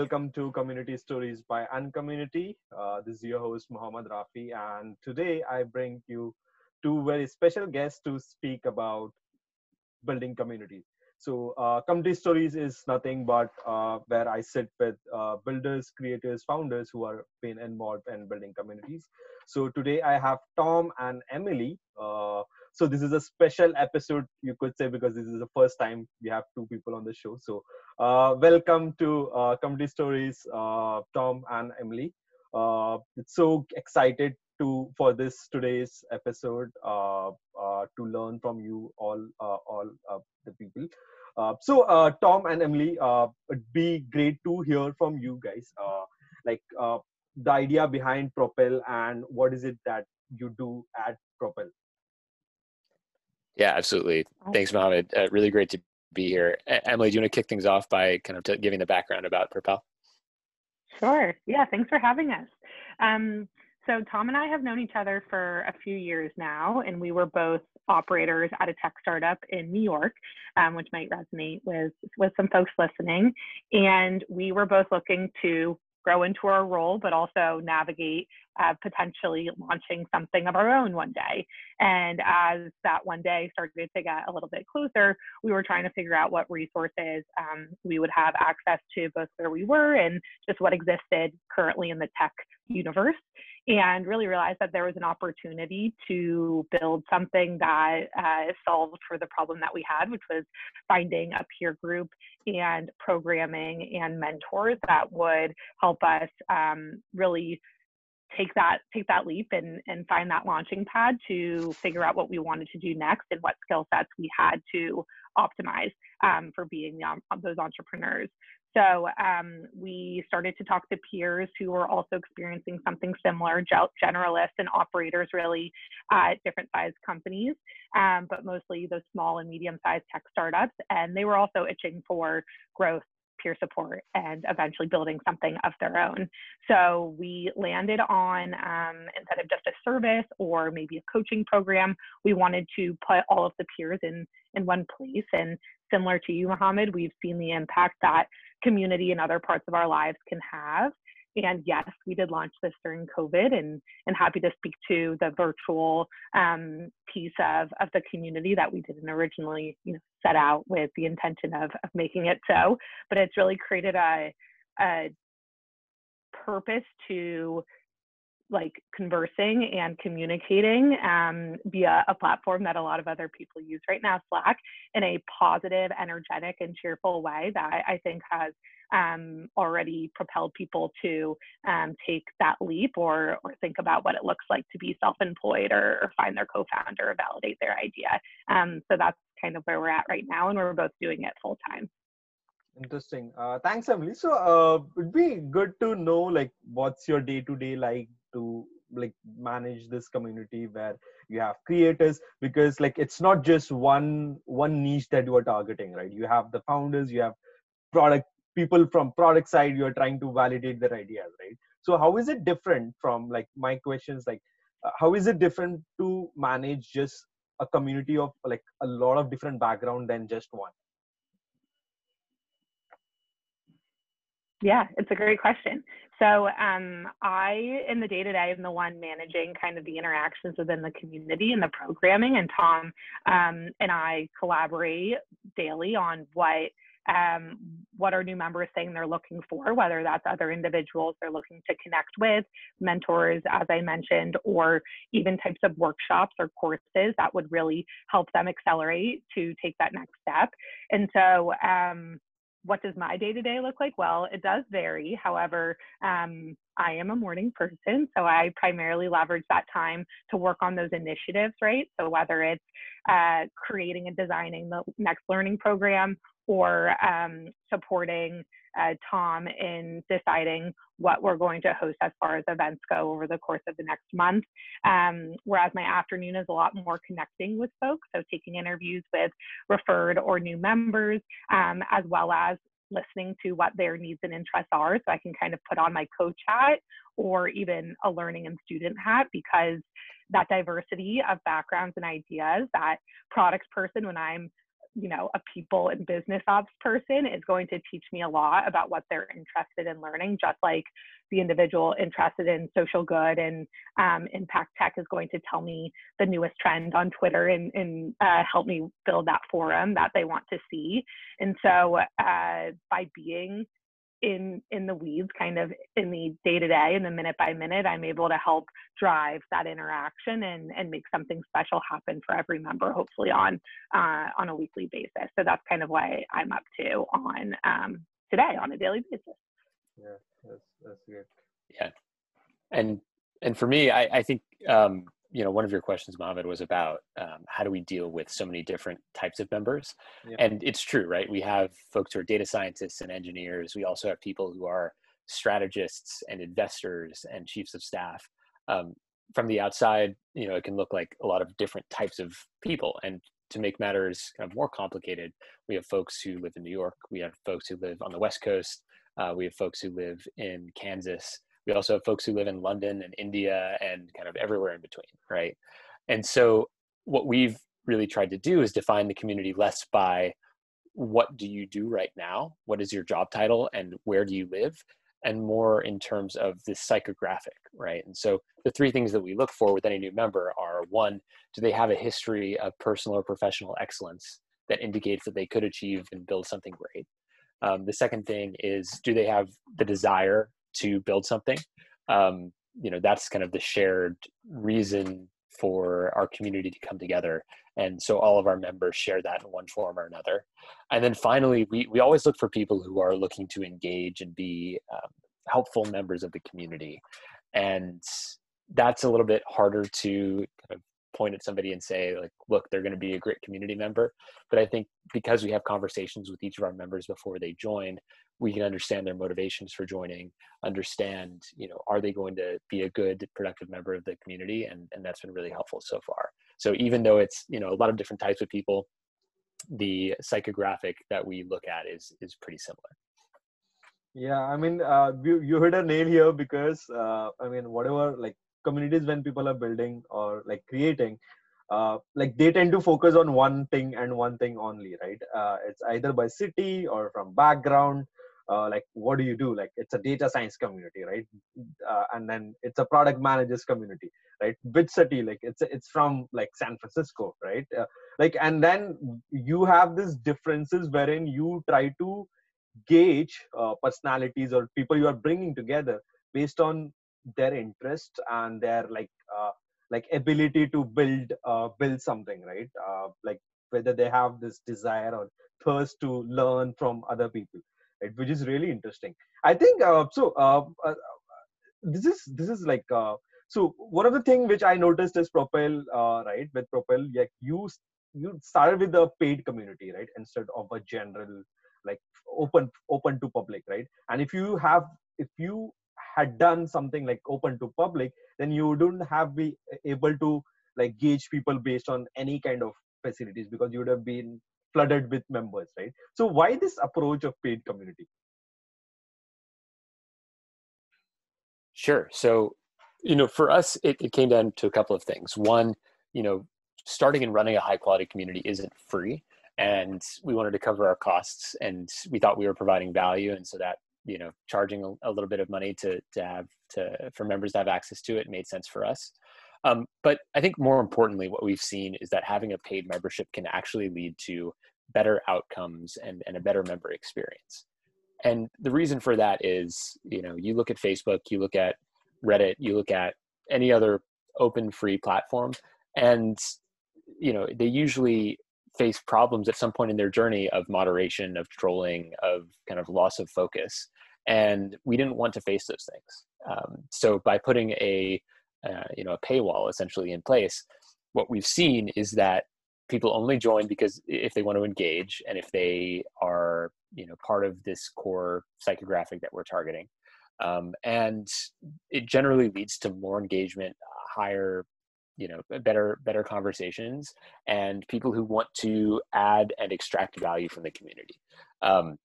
welcome to Community Stories by Uncommunity. Uh, this is your host, Muhammad Rafi, and today I bring you two very special guests to speak about building community. So, uh, Community Stories is nothing but uh, where I sit with uh, builders, creators, founders who are been involved in building communities. So, today I have Tom and Emily. Uh, so, this is a special episode, you could say, because this is the first time we have two people on the show. So, uh, welcome to uh, Community Stories, Tom and Emily. it's so excited to for this today's episode uh, uh, to learn from you all uh, all the people uh, so, uh, Tom and Emily, uh, it'd be great to hear from you guys. Uh, like uh, the idea behind Propel and what is it that you do at Propel? Yeah, absolutely. Thanks, Mohammed. Uh, really great to be here. Emily, do you want to kick things off by kind of t- giving the background about Propel? Sure. Yeah, thanks for having us. Um, so Tom and I have known each other for a few years now, and we were both operators at a tech startup in New York, um, which might resonate with with some folks listening. And we were both looking to grow into our role, but also navigate potentially launching something of our own one day. And as that one day started to get a little bit closer, we were trying to figure out what resources um, we would have access to, both where we were and just what existed currently in the tech universe and really realized that there was an opportunity to build something that uh, solved for the problem that we had, which was finding a peer group and programming and mentors that would help us um, really take that take that leap and and find that launching pad to figure out what we wanted to do next and what skill sets we had to optimize um, for being the, those entrepreneurs. So um, we started to talk to peers who were also experiencing something similar, generalists and operators really at different sized companies, um, but mostly those small and medium sized tech startups. And they were also itching for growth peer support and eventually building something of their own. So we landed on um, instead of just a service or maybe a coaching program, we wanted to put all of the peers in in one place. And similar to you, Mohammed, we've seen the impact that community and other parts of our lives can have. And yes, we did launch this during COVID, and and happy to speak to the virtual um, piece of of the community that we didn't originally you know set out with the intention of of making it so. But it's really created a a purpose to like conversing and communicating um, via a platform that a lot of other people use right now, Slack, in a positive, energetic, and cheerful way that I think has um, already propelled people to um, take that leap or, or think about what it looks like to be self-employed or, or find their co-founder or validate their idea. Um, so that's kind of where we're at right now, and we're both doing it full time. Interesting. Uh, thanks, Emily. So uh, it'd be good to know like what's your day to day like to like manage this community where you have creators because like it's not just one one niche that you are targeting right you have the founders you have product people from product side you're trying to validate their ideas right so how is it different from like my questions like uh, how is it different to manage just a community of like a lot of different background than just one Yeah, it's a great question. So um, I, in the day to day, am the one managing kind of the interactions within the community and the programming. And Tom um, and I collaborate daily on what um, what are new members saying they're looking for, whether that's other individuals they're looking to connect with, mentors, as I mentioned, or even types of workshops or courses that would really help them accelerate to take that next step. And so um, what does my day to day look like? Well, it does vary. However, um, I am a morning person, so I primarily leverage that time to work on those initiatives, right? So whether it's uh, creating and designing the next learning program or um, supporting uh, Tom in deciding what we're going to host as far as events go over the course of the next month. Um, whereas my afternoon is a lot more connecting with folks, so taking interviews with referred or new members, um, as well as listening to what their needs and interests are so I can kind of put on my coach hat or even a learning and student hat because that diversity of backgrounds and ideas, that products person when I'm you know a people and business ops person is going to teach me a lot about what they're interested in learning just like the individual interested in social good and um, impact tech is going to tell me the newest trend on twitter and, and uh, help me build that forum that they want to see. And so uh, by being in in the weeds kind of in the day to day and the minute by minute i'm able to help drive that interaction and and make something special happen for every member hopefully on uh, on a weekly basis. So that's kind of why i'm up to on um, today on a daily basis. Yeah that's that's good. Yeah. And and for me i i think um you know one of your questions mohammed was about um, how do we deal with so many different types of members? Yeah. and it's true right? We have folks who are data scientists and engineers. We also have people who are strategists and investors and chiefs of staff. Um, from the outside you know it can look like a lot of different types of people. And to make matters kind of more complicated we have folks who live in new york. We have folks who live on the west coast. Uh, we have folks who live in kansas we also have folks who live in London and India and kind of everywhere in between, right? And so what we've really tried to do is define the community less by what do you do right now? What is your job title and where do you live? And more in terms of the psychographic, right? And so the three things that we look for with any new member are one, do they have a history of personal or professional excellence that indicates that they could achieve and build something great? Um, the second thing is, do they have the desire to build something. Um, you know that's kind of the shared reason for our community to come together. And so all of our members share that in one form or another. And then finally we, we always look for people who are looking to engage and be um, helpful members of the community. And that's a little bit harder to kind of point at somebody and say like look they're going to be a great community member. But i think because we have conversations with each of our members before they join we can understand their motivations for joining understand you know are they going to be a good productive member of the community? And and that's been really helpful so far. So even though it's you know a lot of different types of people the psychographic that we look at is is pretty similar. Yeah i mean uh, you, you hit a nail here because uh, i mean whatever like communities when people are building or like creating uh, like they tend to focus on one thing and one thing only right? Uh, it's either by city or from background uh, like what do you do? Like it's a data science community right? Uh, and then it's a product managers community right? Which city like it's it's from like san francisco right? Uh, like and then you have these differences wherein you try to gauge uh, personalities or people you are bringing together based on their interest and their like uh, like ability to build uh, build something right? Uh, like whether they have this desire or thirst to learn from other people right? Which is really interesting. I think uh, so uh, uh, this is this is like uh, so one of the thing which i noticed is propel uh, right? With propel like you you started with a paid community right? Instead of a general like open open to public right? And if you have if you had done something like open to public then you wouldn't have be able to like gauge people based on any kind of facilities because you would have been flooded with members, right? So why this approach of paid community? Sure. So, you know, for us, it, it came down to a couple of things. One, you know, starting and running a high quality community isn't free. And we wanted to cover our costs and we thought we were providing value. And so that, you know, charging a, a little bit of money to, to have to, for members to have access to it made sense for us. Um, but I think more importantly, what we've seen is that having a paid membership can actually lead to better outcomes and, and a better member experience. And the reason for that is, you know, you look at Facebook, you look at Reddit, you look at any other open free platform, and you know, they usually face problems at some point in their journey of moderation, of trolling, of kind of loss of focus. And we didn't want to face those things. Um, so by putting a uh, you know a paywall essentially in place what we've seen is that people only join because if they want to engage and if they are you know part of this core psychographic that we're targeting um, and it generally leads to more engagement higher you know better better conversations and people who want to add and extract value from the community um,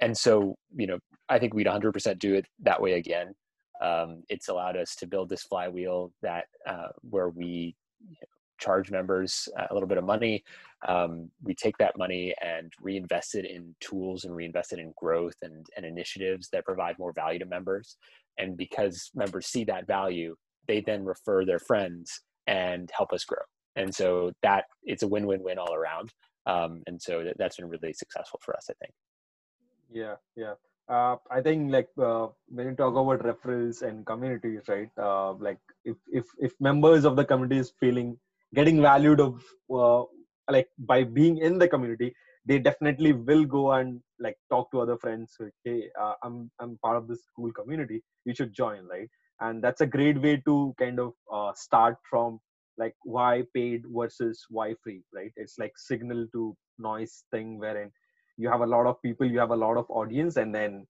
and so you know i think we'd 100% do it that way again um, it's allowed us to build this flywheel that uh, where we charge members a little bit of money. Um, we take that money and reinvest it in tools and reinvest it in growth and, and initiatives that provide more value to members. And because members see that value, they then refer their friends and help us grow. And so that it's a win-win-win all around. Um, and so that, that's been really successful for us, I think. Yeah, yeah. Uh, I think like uh, when you talk about referrals and communities, right? Uh, like if if if members of the community is feeling getting valued of uh, like by being in the community, they definitely will go and like talk to other friends. Like, hey, uh, I'm I'm part of this cool community. You should join, right? And that's a great way to kind of uh, start from like why paid versus why free, right? It's like signal to noise thing wherein you have a lot of people you have a lot of audience and then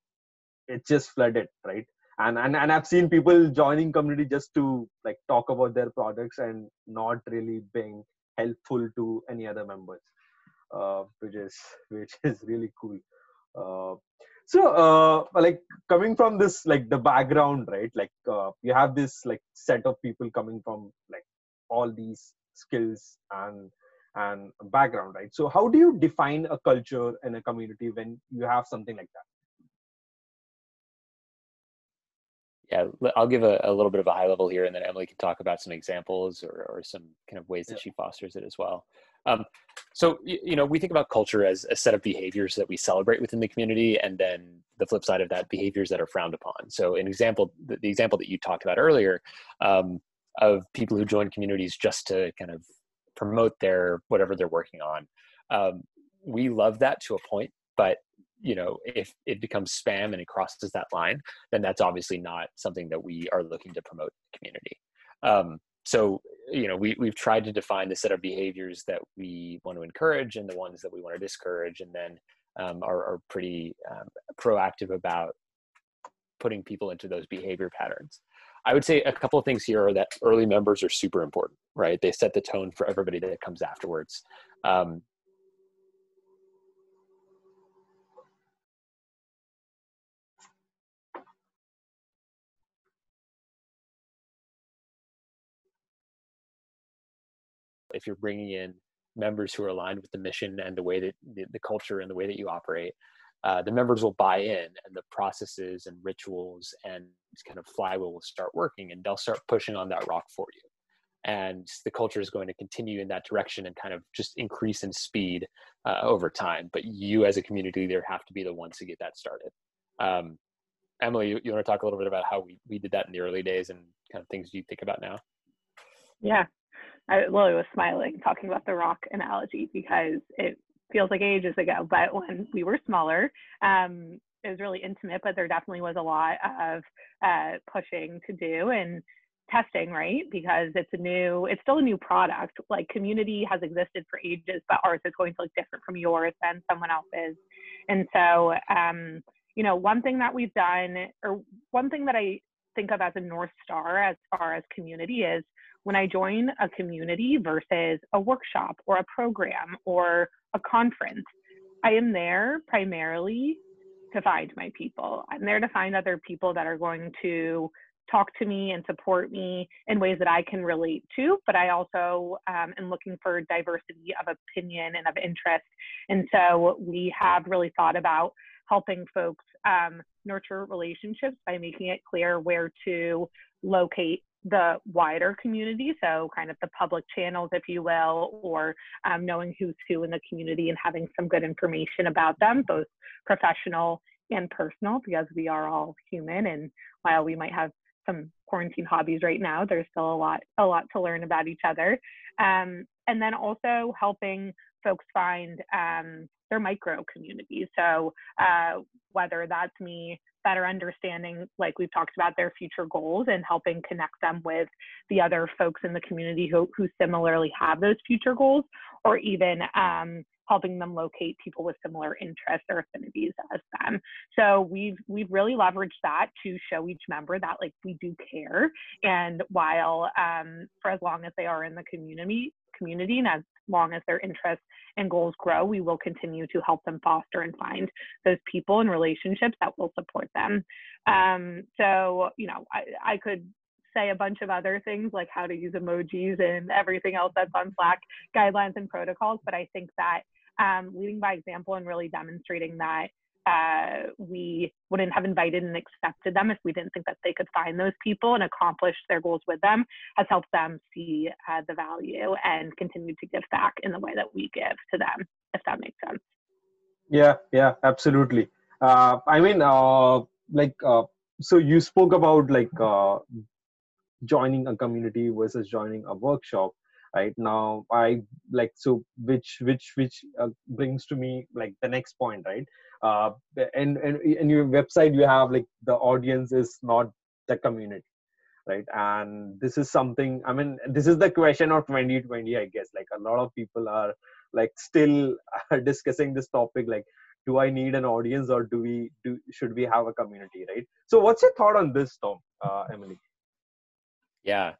it just flooded right and and, and i've seen people joining community just to like talk about their products and not really being helpful to any other members uh, which is which is really cool uh, so uh, like coming from this like the background right like uh, you have this like set of people coming from like all these skills and and background right? So how do you define a culture in a community when you have something like that? Yeah i'll give a, a little bit of a high level here and then emily can talk about some examples or, or some kind of ways that yeah. she fosters it as well um, so you know we think about culture as a set of behaviors that we celebrate within the community and then the flip side of that behaviors that are frowned upon so an example the, example that you talked about earlier um, of people who join communities just to kind of promote their whatever they're working on. Um, we love that to a point, but you know, if it becomes spam and it crosses that line, then that's obviously not something that we are looking to promote in the community. Um, so, you know, we, we've tried to define the set of behaviors that we want to encourage and the ones that we want to discourage, and then um, are, are, pretty um, proactive about putting people into those behavior patterns. I would say a couple of things here are that early members are super important, right? They set the tone for everybody that comes afterwards. Um, if you're bringing in members who are aligned with the mission and the way that the, the culture and the way that you operate, uh, the members will buy in and the processes and rituals and kind of flywheel will start working and they'll start pushing on that rock for you. And the culture is going to continue in that direction and kind of just increase in speed uh, over time. But you as a community leader have to be the ones to get that started. Um, emily you, you, want to talk a little bit about how we, we did that in the early days and kind of things you think about now? Yeah I, Lily was smiling talking about the rock analogy because it feels like ages ago, but when we were smaller, um, it was really intimate, but there definitely was a lot of uh, pushing to do and testing, right? Because it's a new, it's still a new product. Like community has existed for ages, but ours is going to look different from yours than someone else's. And so, um, you know, one thing that we've done, or one thing that I think of as a North Star as far as community is when I join a community versus a workshop or a program or a conference, I am there primarily to find my people. I'm there to find other people that are going to talk to me and support me in ways that I can relate to, but I also um, am looking for diversity of opinion and of interest. And so we have really thought about helping folks um, nurture relationships by making it clear where to locate the wider community, so kind of the public channels, if you will, or um, knowing who's who in the community and having some good information about them, both professional and personal, because we are all human. And while we might have some quarantine hobbies right now, there's still a lot, a lot to learn about each other. Um, and then also helping folks find um, their micro communities. So uh, whether that's me better understanding, like we've talked about, their future goals and helping connect them with the other folks in the community who, who similarly have those future goals, or even um, helping them locate people with similar interests or affinities as them. So we've we've really leveraged that to show each member that like we do care, and while um, for as long as they are in the community community and as long as their interests and goals grow, we will continue to help them foster and find those people and relationships that will support them. Um, so, you know, I, I could say a bunch of other things like how to use emojis and everything else that's on Slack guidelines and protocols. But I think that um, leading by example and really demonstrating that uh, we wouldn't have invited and accepted them if we didn't think that they could find those people and accomplish their goals with them has helped them see uh, the value and continue to give back in the way that we give to them, if that makes sense. Yeah, yeah, absolutely. Uh, I mean, uh, like, uh, so you spoke about like joining a community versus joining a workshop right now i like so which which which brings to me like the next point right uh, and, and in your website you have like the audience is not the community right? And this is something i mean this is the question of 2020 i guess. Like a lot of people are like still discussing this topic like do i need an audience or do we do should we have a community right? So what's your thought on this tom uh, emily? Yeah.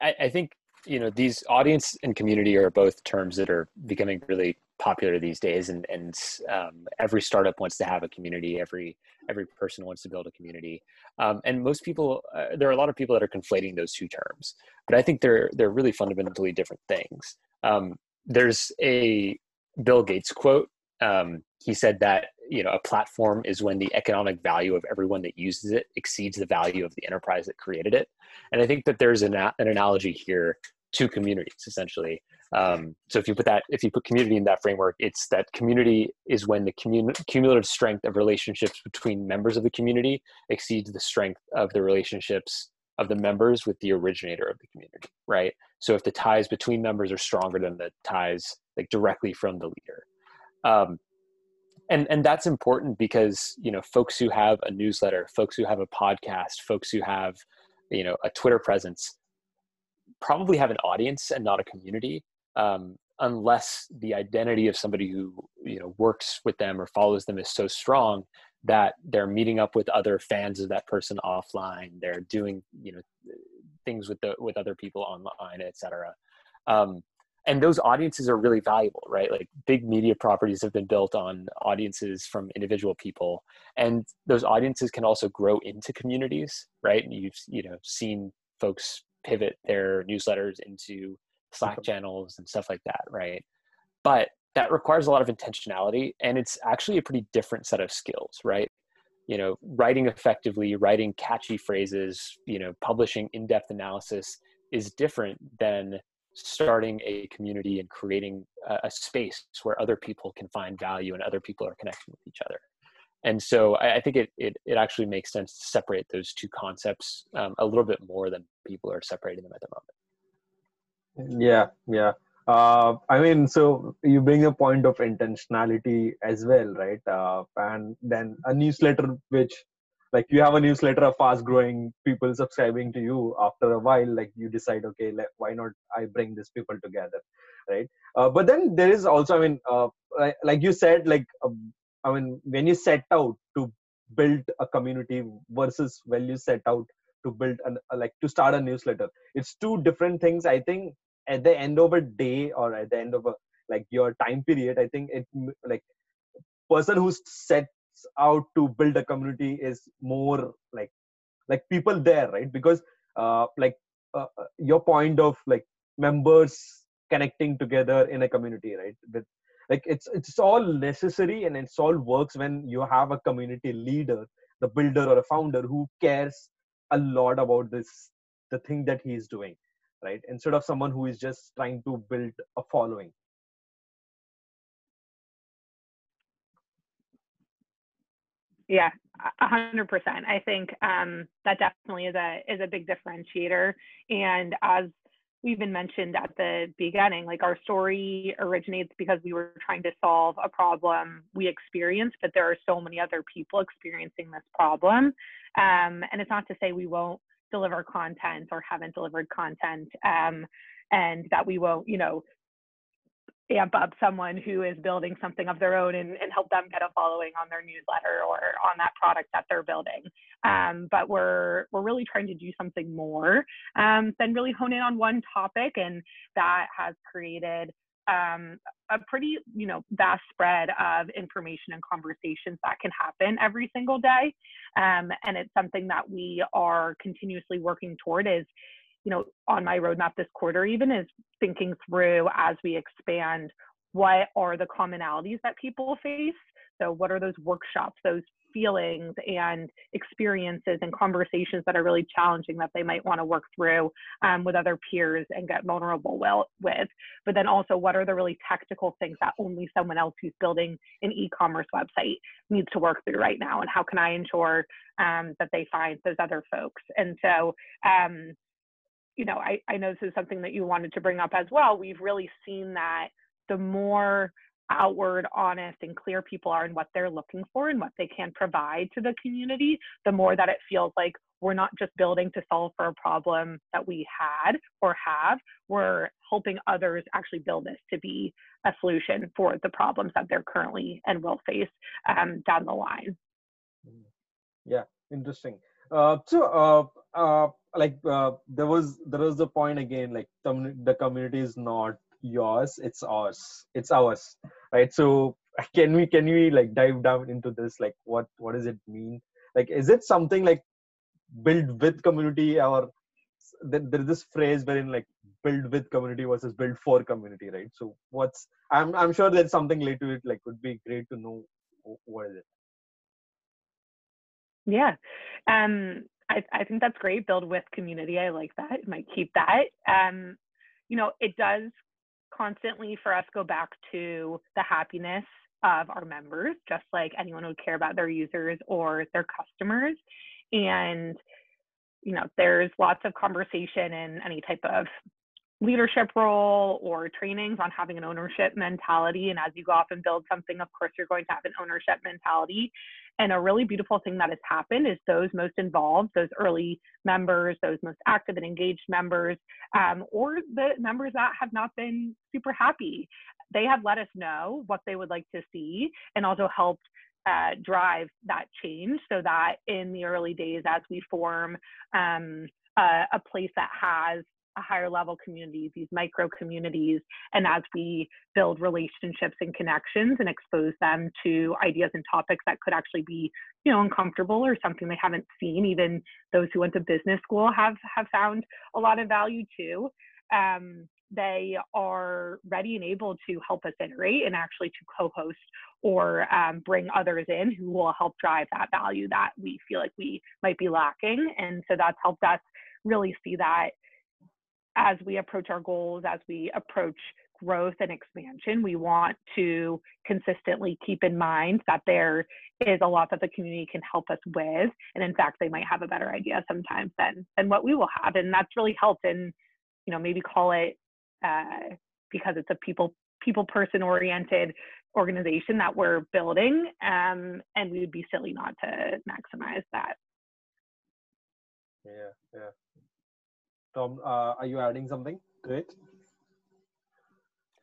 I, I think you know these audience and community are both terms that are becoming really popular these days and and um, every startup wants to have a community every every person wants to build a community. Um, and most people uh, there are a lot of people that are conflating those two terms but i think they're they're really fundamentally different things. Um, there's a bill gates quote um, he said that you know a platform is when the economic value of everyone that uses it exceeds the value of the enterprise that created it. And i think that there's an, an analogy here to communities essentially um, so if you put that, if you put community in that framework, it's that community is when the commun- cumulative strength of relationships between members of the community exceeds the strength of the relationships of the members with the originator of the community, right? So if the ties between members are stronger than the ties like directly from the leader. Um, and and that's important because you know folks who have a newsletter folks who have a podcast folks who have you know a twitter presence probably have an audience and not a community um, unless the identity of somebody who you know works with them or follows them is so strong that they're meeting up with other fans of that person offline they're doing you know things with the with other people online etc um, and those audiences are really valuable right? Like big media properties have been built on audiences from individual people and those audiences can also grow into communities right? And you've you know seen folks pivot their newsletters into Slack channels and stuff like that, right? But that requires a lot of intentionality and it's actually a pretty different set of skills, right? You know, writing effectively, writing catchy phrases, you know, publishing in depth analysis is different than starting a community and creating a, a, space where other people can find value and other people are connecting with each other. And so I, I think it, it, it, actually makes sense to separate those two concepts um, a little bit more than people are separating them at the moment. Yeah yeah. Uh, i mean so you bring a point of intentionality as well right? Uh, and then a newsletter which like you have a newsletter of fast growing people subscribing to you after a while like you decide okay like, why not i bring these people together right? Uh, but then there is also i mean uh, like, like you said like um, i mean when you set out to build a community versus when you set out to build an like to start a newsletter it's two different things. I think at the end of a day or at the end of a like your time period i think it like person who sets out to build a community is more like like people there right? Because uh like uh, uh your point of like members connecting together in a community right with like it's it's all necessary and it's all works when you have a community leader the builder or a founder who cares a lot about this the thing that he's doing right? Instead of someone who is just trying to build a following. Yeah a hundred percent. I think um, that definitely is a is a big differentiator. And as we even mentioned at the beginning like our story originates because we were trying to solve a problem we experienced but there are so many other people experiencing this problem. Um, and it's not to say we won't deliver content or haven't delivered content um, and that we won't you know amp up someone who is building something of their own and, and help them get a following on their newsletter or on that product that they're building. Um, but we're we're really trying to do something more um, than really hone in on one topic, and that has created um, a pretty you know vast spread of information and conversations that can happen every single day um, and it's something that we are continuously working toward is you know on my roadmap this quarter even is thinking through as we expand what are the commonalities that people face so what are those workshops those feelings and experiences and conversations that are really challenging that they might want to work through um, with other peers and get vulnerable well, with. But then also, what are the really technical things that only someone else who's building an e-commerce website needs to work through right now, and how can I ensure um, that they find those other folks? And so. Um, you know, I, I know this is something that you wanted to bring up as well. We've really seen that the more outward, honest, and clear people are in what they're looking for and what they can provide to the community, the more that it feels like we're not just building to solve for a problem that we had or have, we're helping others actually build this to be a solution for the problems that they're currently and will face um, down the line. Yeah, interesting. Uh, so, uh, uh, like, uh, there was there was the point again, like, the community is not yours it's ours it's ours right? So can we can we like dive down into this? Like what what does it mean? Like is it something like build with community or there's this phrase wherein like build with community versus build for community right? So what's i'm i'm sure there's something related to it like would be great to know what is it? Yeah. Um I, I think that's great build with community i like that might keep that um you know it does constantly for us go back to the happiness of our members, just like anyone would care about their users or their customers. And, you know, there's lots of conversation in any type of leadership role or trainings on having an ownership mentality. And as you go off and build something, of course, you're going to have an ownership mentality. And a really beautiful thing that has happened is those most involved, those early members, those most active and engaged members, um, or the members that have not been super happy, they have let us know what they would like to see and also helped uh, drive that change so that in the early days as we form um, a, a place that has a higher level community, these micro communities, and as we build relationships and connections and expose them to ideas and topics that could actually be, you know, uncomfortable or something they haven't seen, even those who went to business school have have found a lot of value too. Um, they are ready and able to help us iterate and actually to co-host or um, bring others in who will help drive that value that we feel like we might be lacking. And so that's helped us really see that as we approach our goals, as we approach growth and expansion, we want to consistently keep in mind that there is a lot that the community can help us with. And in fact, they might have a better idea sometimes than, than what we will have. And that's really helped in, you know, maybe call it uh, because it's a people people person oriented organization that we're building. Um, and we would be silly not to maximize that. Yeah, yeah. Tom, uh, are you adding something to it?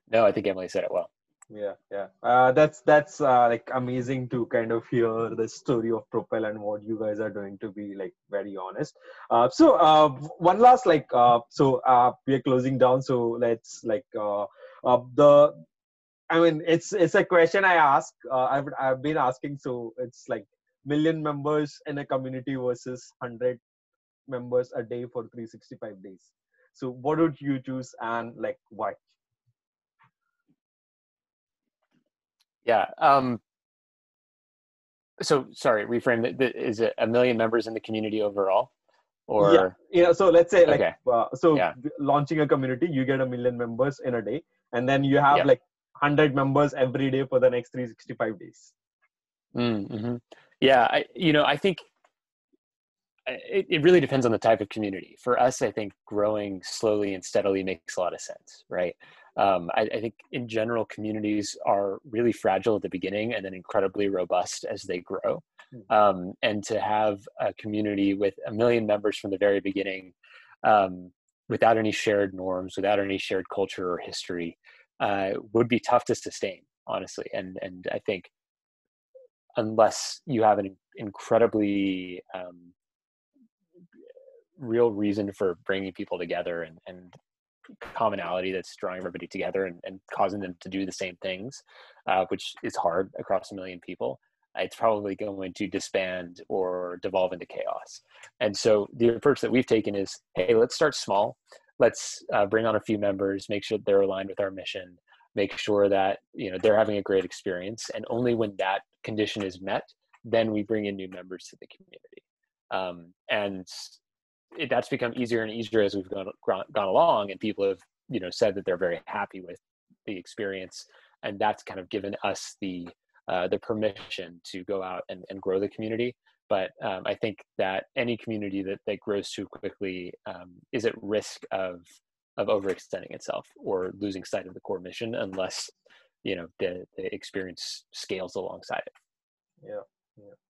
No, I think Emily said it well. Yeah, yeah. Uh, that's that's uh, like amazing to kind of hear the story of Propel and what you guys are doing. To be like very honest. Uh, so uh, one last like uh, so uh, we are closing down. So let's like uh, uh, the. I mean, it's it's a question I ask. Uh, I've I've been asking. So it's like million members in a community versus hundred members a day for 365 days so what would you choose and like why yeah um so sorry reframe that is it a million members in the community overall or yeah, yeah so let's say like okay. uh, so yeah. launching a community you get a million members in a day and then you have like 100 members every day for the next 365 days mm-hmm. yeah I, you know i think it, it really depends on the type of community. For us, I think growing slowly and steadily makes a lot of sense, right? Um, I, I, think in general, communities are really fragile at the beginning and then incredibly robust as they grow. Hmm. Um, and to have a community with a million members from the very beginning, um, without any shared norms, without any shared culture or history, uh, would be tough to sustain, honestly. And and I think unless you have an incredibly um, real reason for bringing people together and, and commonality that's drawing everybody together and, and causing them to do the same things, uh, which is hard across a million people, it's probably going to disband or devolve into chaos. And so the approach that we've taken is, hey, let's start small. Let's uh, bring on a few members, make sure they're aligned with our mission, make sure that you know they're having a great experience, and only when that condition is met, then we bring in new members to the community. Um, and it, that's become easier and easier as we've gone, gone along, and people have you know said that they're very happy with the experience, and that's kind of given us the uh, the permission to go out and, and grow the community. But um, I think that any community that, that grows too quickly um, is at risk of of overextending itself or losing sight of the core mission unless you know the, the experience scales alongside it. Yeah, yeah.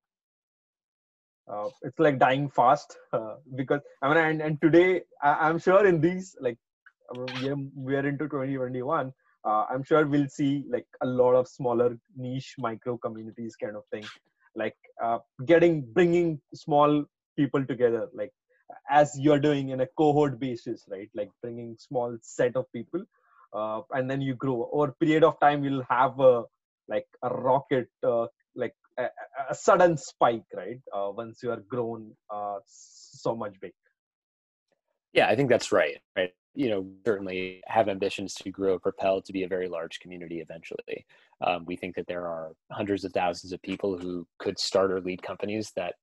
Uh, it's like dying fast uh, because I mean, and, and today I, am sure in these like we are, we are into 2021 uh, i'm sure we'll see like a lot of smaller niche micro communities kind of thing. Like uh, getting bringing small people together like as you're doing in a cohort basis right? Like bringing small set of people uh, and then you grow. Over period of time you'll have a like a rocket uh, like a, a, sudden spike right? Uh, once you are grown uh, so much big. Yeah i think that's right right? You know certainly have ambitions to grow propel to be a very large community eventually. Um, we think that there are hundreds of thousands of people who could start or lead companies that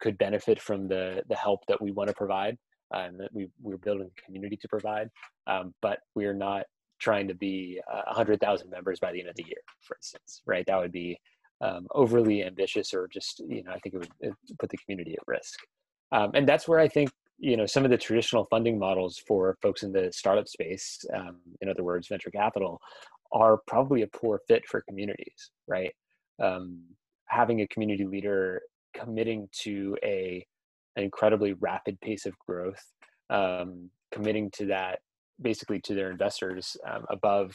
could benefit from the the help that we want to provide uh, and that we, we're building a community to provide. Um, but we're not trying to be uh, 100000 members by the end of the year for instance right? That would be um, overly ambitious or just you know i think it would put the community at risk. Um, and that's where i think you know some of the traditional funding models for folks in the startup space um, in other words venture capital are probably a poor fit for communities right? Um, having a community leader committing to a an incredibly rapid pace of growth um, committing to that basically to their investors um, above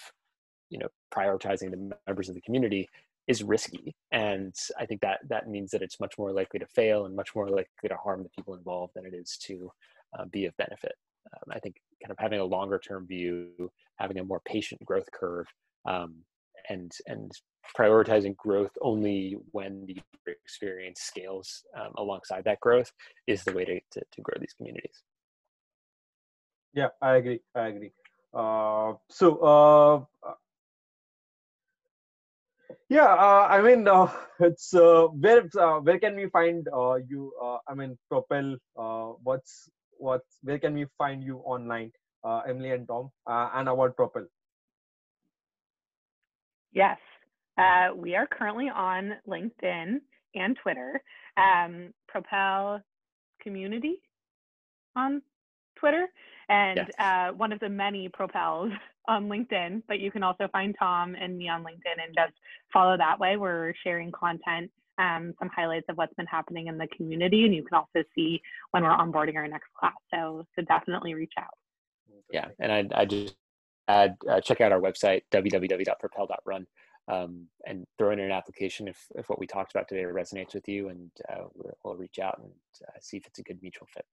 you know prioritizing the members of the community is risky and i think that that means that it's much more likely to fail and much more likely to harm the people involved than it is to uh, be of benefit. Um, i think kind of having a longer term view having a more patient growth curve um, and and prioritizing growth only when the experience scales um, alongside that growth is the way to, to, to grow these communities. Yeah i agree i agree. Uh, so uh, yeah uh, i mean uh, it's uh, where uh, where can we find uh, you uh, i mean propel what's what's where can we find you online emily and tom and our propel? Yes. We are currently on linkedin and twitter. Um, propel community on twitter. And yes. one of the many propels on LinkedIn, but you can also find Tom and me on LinkedIn and just follow that way. We're sharing content, um, some highlights of what's been happening in the community, and you can also see when we're onboarding our next class. So, so definitely reach out. Yeah, and I, I just add uh, check out our website www.propel.run um, and throw in an application if, if what we talked about today resonates with you, and uh, we'll reach out and uh, see if it's a good mutual fit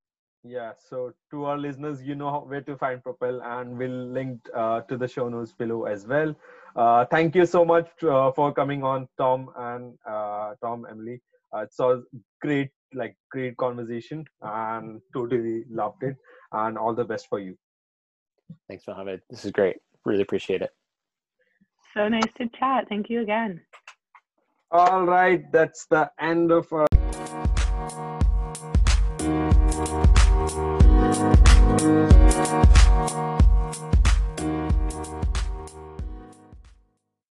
yeah so to our listeners you know where to find propel and we'll link uh, to the show notes below as well. Uh, thank you so much uh, for coming on tom and uh, tom emily. Uh, it's a great like great conversation and totally loved it and all the best for you. Thanks mohammed. This is great. Really appreciate it. So nice to chat. Thank you again. All right that's the end of our